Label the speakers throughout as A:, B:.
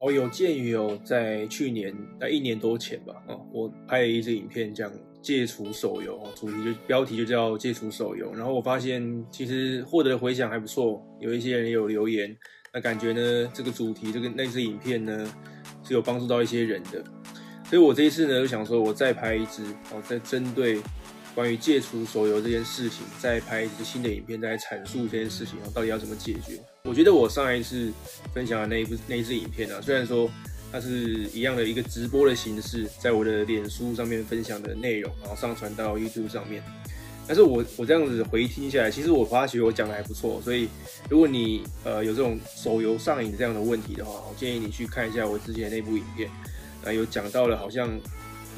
A: 哦，有鉴于有在去年在一年多前吧，啊，我拍了一支影片讲戒除手游，主题就标题就叫戒除手游。然后我发现其实获得的回响还不错，有一些人有留言，那感觉呢这个主题这个那支影片呢是有帮助到一些人的。所以我这一次呢就想说，我再拍一支，哦，再针对。关于戒除手游这件事情，再拍一支新的影片，再来阐述这件事情，到底要怎么解决？我觉得我上一次分享的那一部那一支影片啊，虽然说它是一样的一个直播的形式，在我的脸书上面分享的内容，然后上传到 YouTube 上面，但是我我这样子回听下来，其实我发觉我讲的还不错，所以如果你呃有这种手游上瘾这样的问题的话，我建议你去看一下我之前的那部影片，啊，有讲到了好像。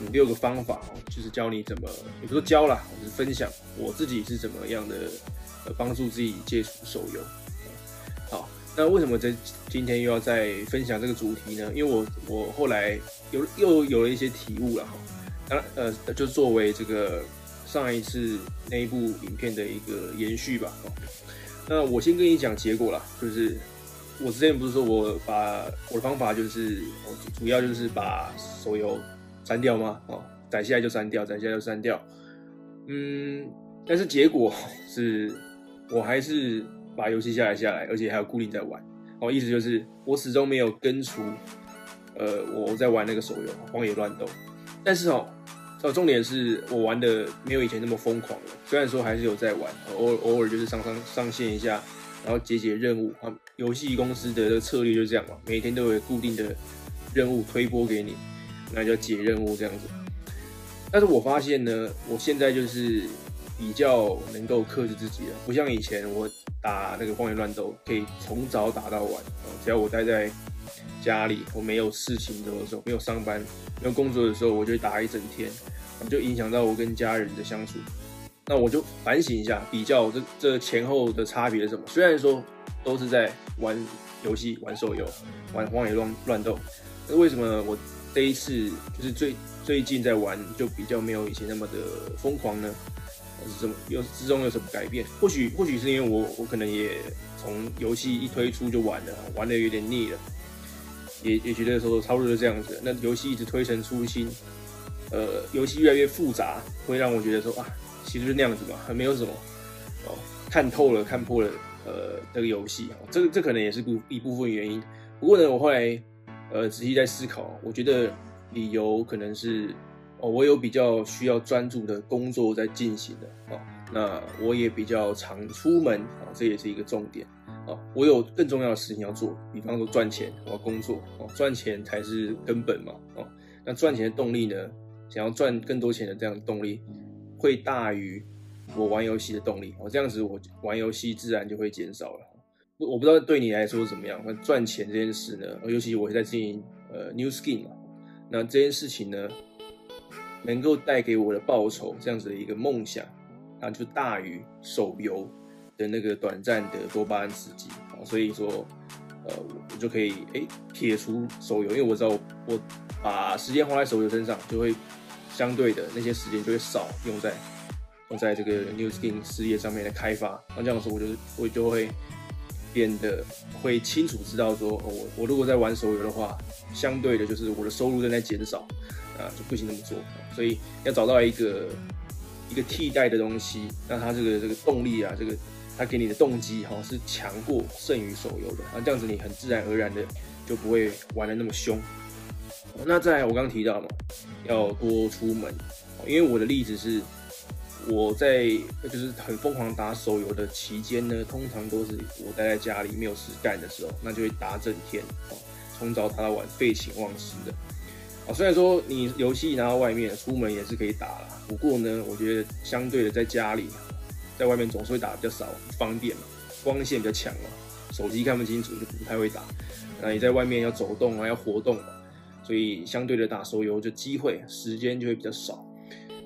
A: 五六个方法哦，就是教你怎么，也不是教啦，我就是分享我自己是怎么样的，呃，帮助自己戒除手游。好，那为什么在今天又要再分享这个主题呢？因为我我后来有又有了一些体悟了哈。当然，呃，就作为这个上一次那一部影片的一个延续吧。那我先跟你讲结果啦，就是我之前不是说我把我的方法就是我主要就是把手游。删掉吗？哦，载下来就删掉，载下来就删掉。嗯，但是结果 是，我还是把游戏下载下来，而且还有固定在玩。哦，意思就是我始终没有根除，呃，我在玩那个手游《荒野乱斗》。但是哦，呃，重点是我玩的没有以前那么疯狂了。虽然说还是有在玩，偶尔偶尔就是上上上线一下，然后解解任务。啊，游戏公司的策略就是这样嘛，每天都有固定的任务推播给你。那就解任务这样子，但是我发现呢，我现在就是比较能够克制自己了，不像以前我打那个荒野乱斗可以从早打到晚，只要我待在家里，我没有事情的时候，没有上班，没有工作的时候，我就打一整天，就影响到我跟家人的相处。那我就反省一下，比较这这前后的差别是什么？虽然说都是在玩游戏、玩手游、玩荒野乱乱斗，那为什么我？这一次就是最最近在玩，就比较没有以前那么的疯狂呢，还是什么？有之中有什么改变？或许或许是因为我我可能也从游戏一推出就玩了，玩的有点腻了，也也觉得说差不多是这样子。那游戏一直推陈出新，呃，游戏越来越复杂，会让我觉得说啊，其实是那样子嘛，还没有什么哦，看透了，看破了，呃，这个游戏，这个这可能也是部一部分原因。不过呢，我后来。呃，仔细在思考，我觉得理由可能是，哦，我有比较需要专注的工作在进行的，哦，那我也比较常出门，啊，这也是一个重点，啊，我有更重要的事情要做，比方说赚钱，我要工作，哦，赚钱才是根本嘛，哦，那赚钱的动力呢，想要赚更多钱的这样的动力，会大于我玩游戏的动力，哦，这样子我玩游戏自然就会减少了。我不知道对你来说怎么样，那赚钱这件事呢，尤其我在经营呃 New Skin 嘛，那这件事情呢，能够带给我的报酬这样子的一个梦想，那就大于手游的那个短暂的多巴胺刺激啊，所以说呃我就可以哎撇除手游，因为我知道我，我把时间花在手游身上，就会相对的那些时间就会少用在用在这个 New Skin 事业上面的开发，那这样子我就我就会。变得会清楚知道说，我我如果在玩手游的话，相对的就是我的收入正在减少，啊，就不行那么做，所以要找到一个一个替代的东西，让它这个这个动力啊，这个它给你的动机哈是强过胜于手游的，啊，这样子你很自然而然的就不会玩的那么凶。那在我刚刚提到嘛，要多出门，因为我的例子是。我在就是很疯狂打手游的期间呢，通常都是我待在家里没有事干的时候，那就会打整天，哦，从早打到晚，废寝忘食的。哦，虽然说你游戏拿到外面，出门也是可以打啦，不过呢，我觉得相对的在家里，在外面总是会打比较少，方便嘛，光线比较强嘛，手机看不清楚就不太会打。那你在外面要走动啊，要活动嘛，所以相对的打手游就机会时间就会比较少，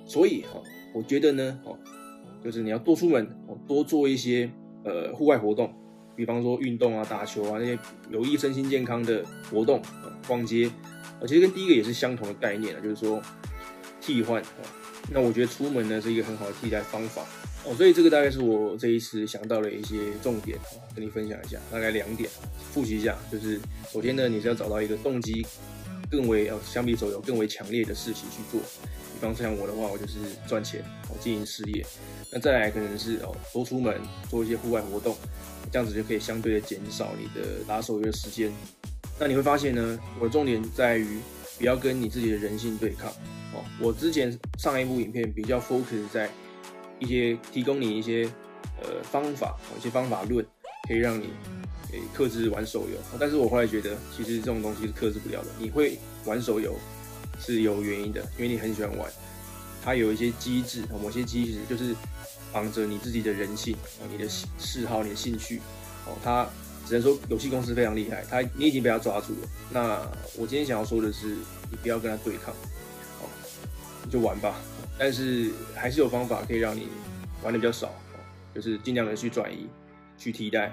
A: 所以哈。我觉得呢，哦，就是你要多出门，哦，多做一些呃户外活动，比方说运动啊、打球啊那些有益身心健康的活动，逛街，其实跟第一个也是相同的概念啊，就是说替换啊。那我觉得出门呢是一个很好的替代方法，哦，所以这个大概是我这一次想到的一些重点，跟你分享一下，大概两点，复习一下，就是首先呢，你是要找到一个动机更为呃，相比手游更为强烈的事情去做，比方说像我的话，我就是赚钱，哦，经营事业，那再来可能是哦，多出门做一些户外活动，这样子就可以相对的减少你的打手游的时间。那你会发现呢，我的重点在于不要跟你自己的人性对抗，哦，我之前上一部影片比较 focus 在。一些提供你一些呃方法，一些方法论，可以让你诶克制玩手游。但是我后来觉得，其实这种东西是克制不了的。你会玩手游是有原因的，因为你很喜欢玩。它有一些机制，某些机制就是绑着你自己的人性，你的嗜好、你的兴趣。哦，它只能说游戏公司非常厉害，它你已经被它抓住了。那我今天想要说的是，你不要跟它对抗，哦，你就玩吧。但是还是有方法可以让你玩的比较少，就是尽量的去转移、去替代，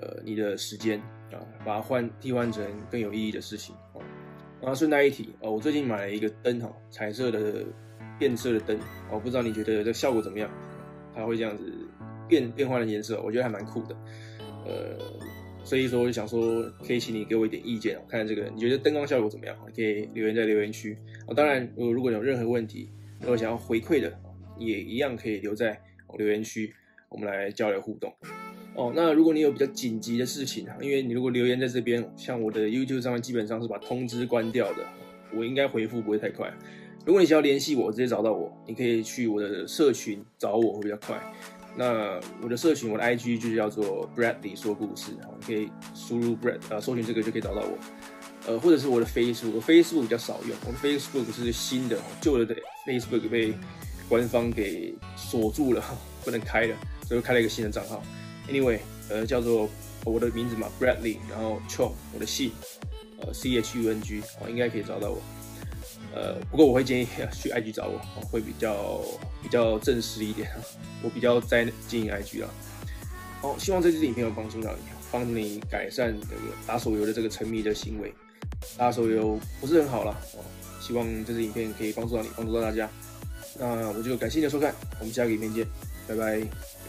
A: 呃，你的时间啊，把它换替换成更有意义的事情。然后顺带一提，哦，我最近买了一个灯哈，彩色的变色的灯，我不知道你觉得这效果怎么样？它会这样子变变换的颜色，我觉得还蛮酷的，呃。所以说，我就想说，可以请你给我一点意见哦，看看这个你觉得灯光效果怎么样？可以留言在留言区哦。当然，如果如果有任何问题，如果想要回馈的，也一样可以留在留言区，我们来交流互动哦。那如果你有比较紧急的事情，因为你如果留言在这边，像我的 YouTube 上面基本上是把通知关掉的，我应该回复不会太快。如果你想要联系我，直接找到我，你可以去我的社群找我，会比较快。那我的社群，我的 IG 就叫做 Bradley 说故事，你可以输入 Brad 呃，搜寻这个就可以找到我，呃，或者是我的 Facebook，我 Facebook 比较少用，我的 Facebook 是新的，旧的 Facebook 被官方给锁住了，不能开了，所以开了一个新的账号。Anyway，呃，叫做我的名字嘛，Bradley，然后 Chung，我的姓，呃，C H U N G，哦，应该可以找到我。呃，不过我会建议 去 IG 找我，会比较比较正式一点。我比较在经营 IG 啦。好，希望这支影片有帮助到你，帮助你改善这个打手游的这个沉迷的行为。打手游不是很好啦，哦，希望这支影片可以帮助到你，帮助到大家。那我就感谢你的收看，我们下个影片见，拜拜。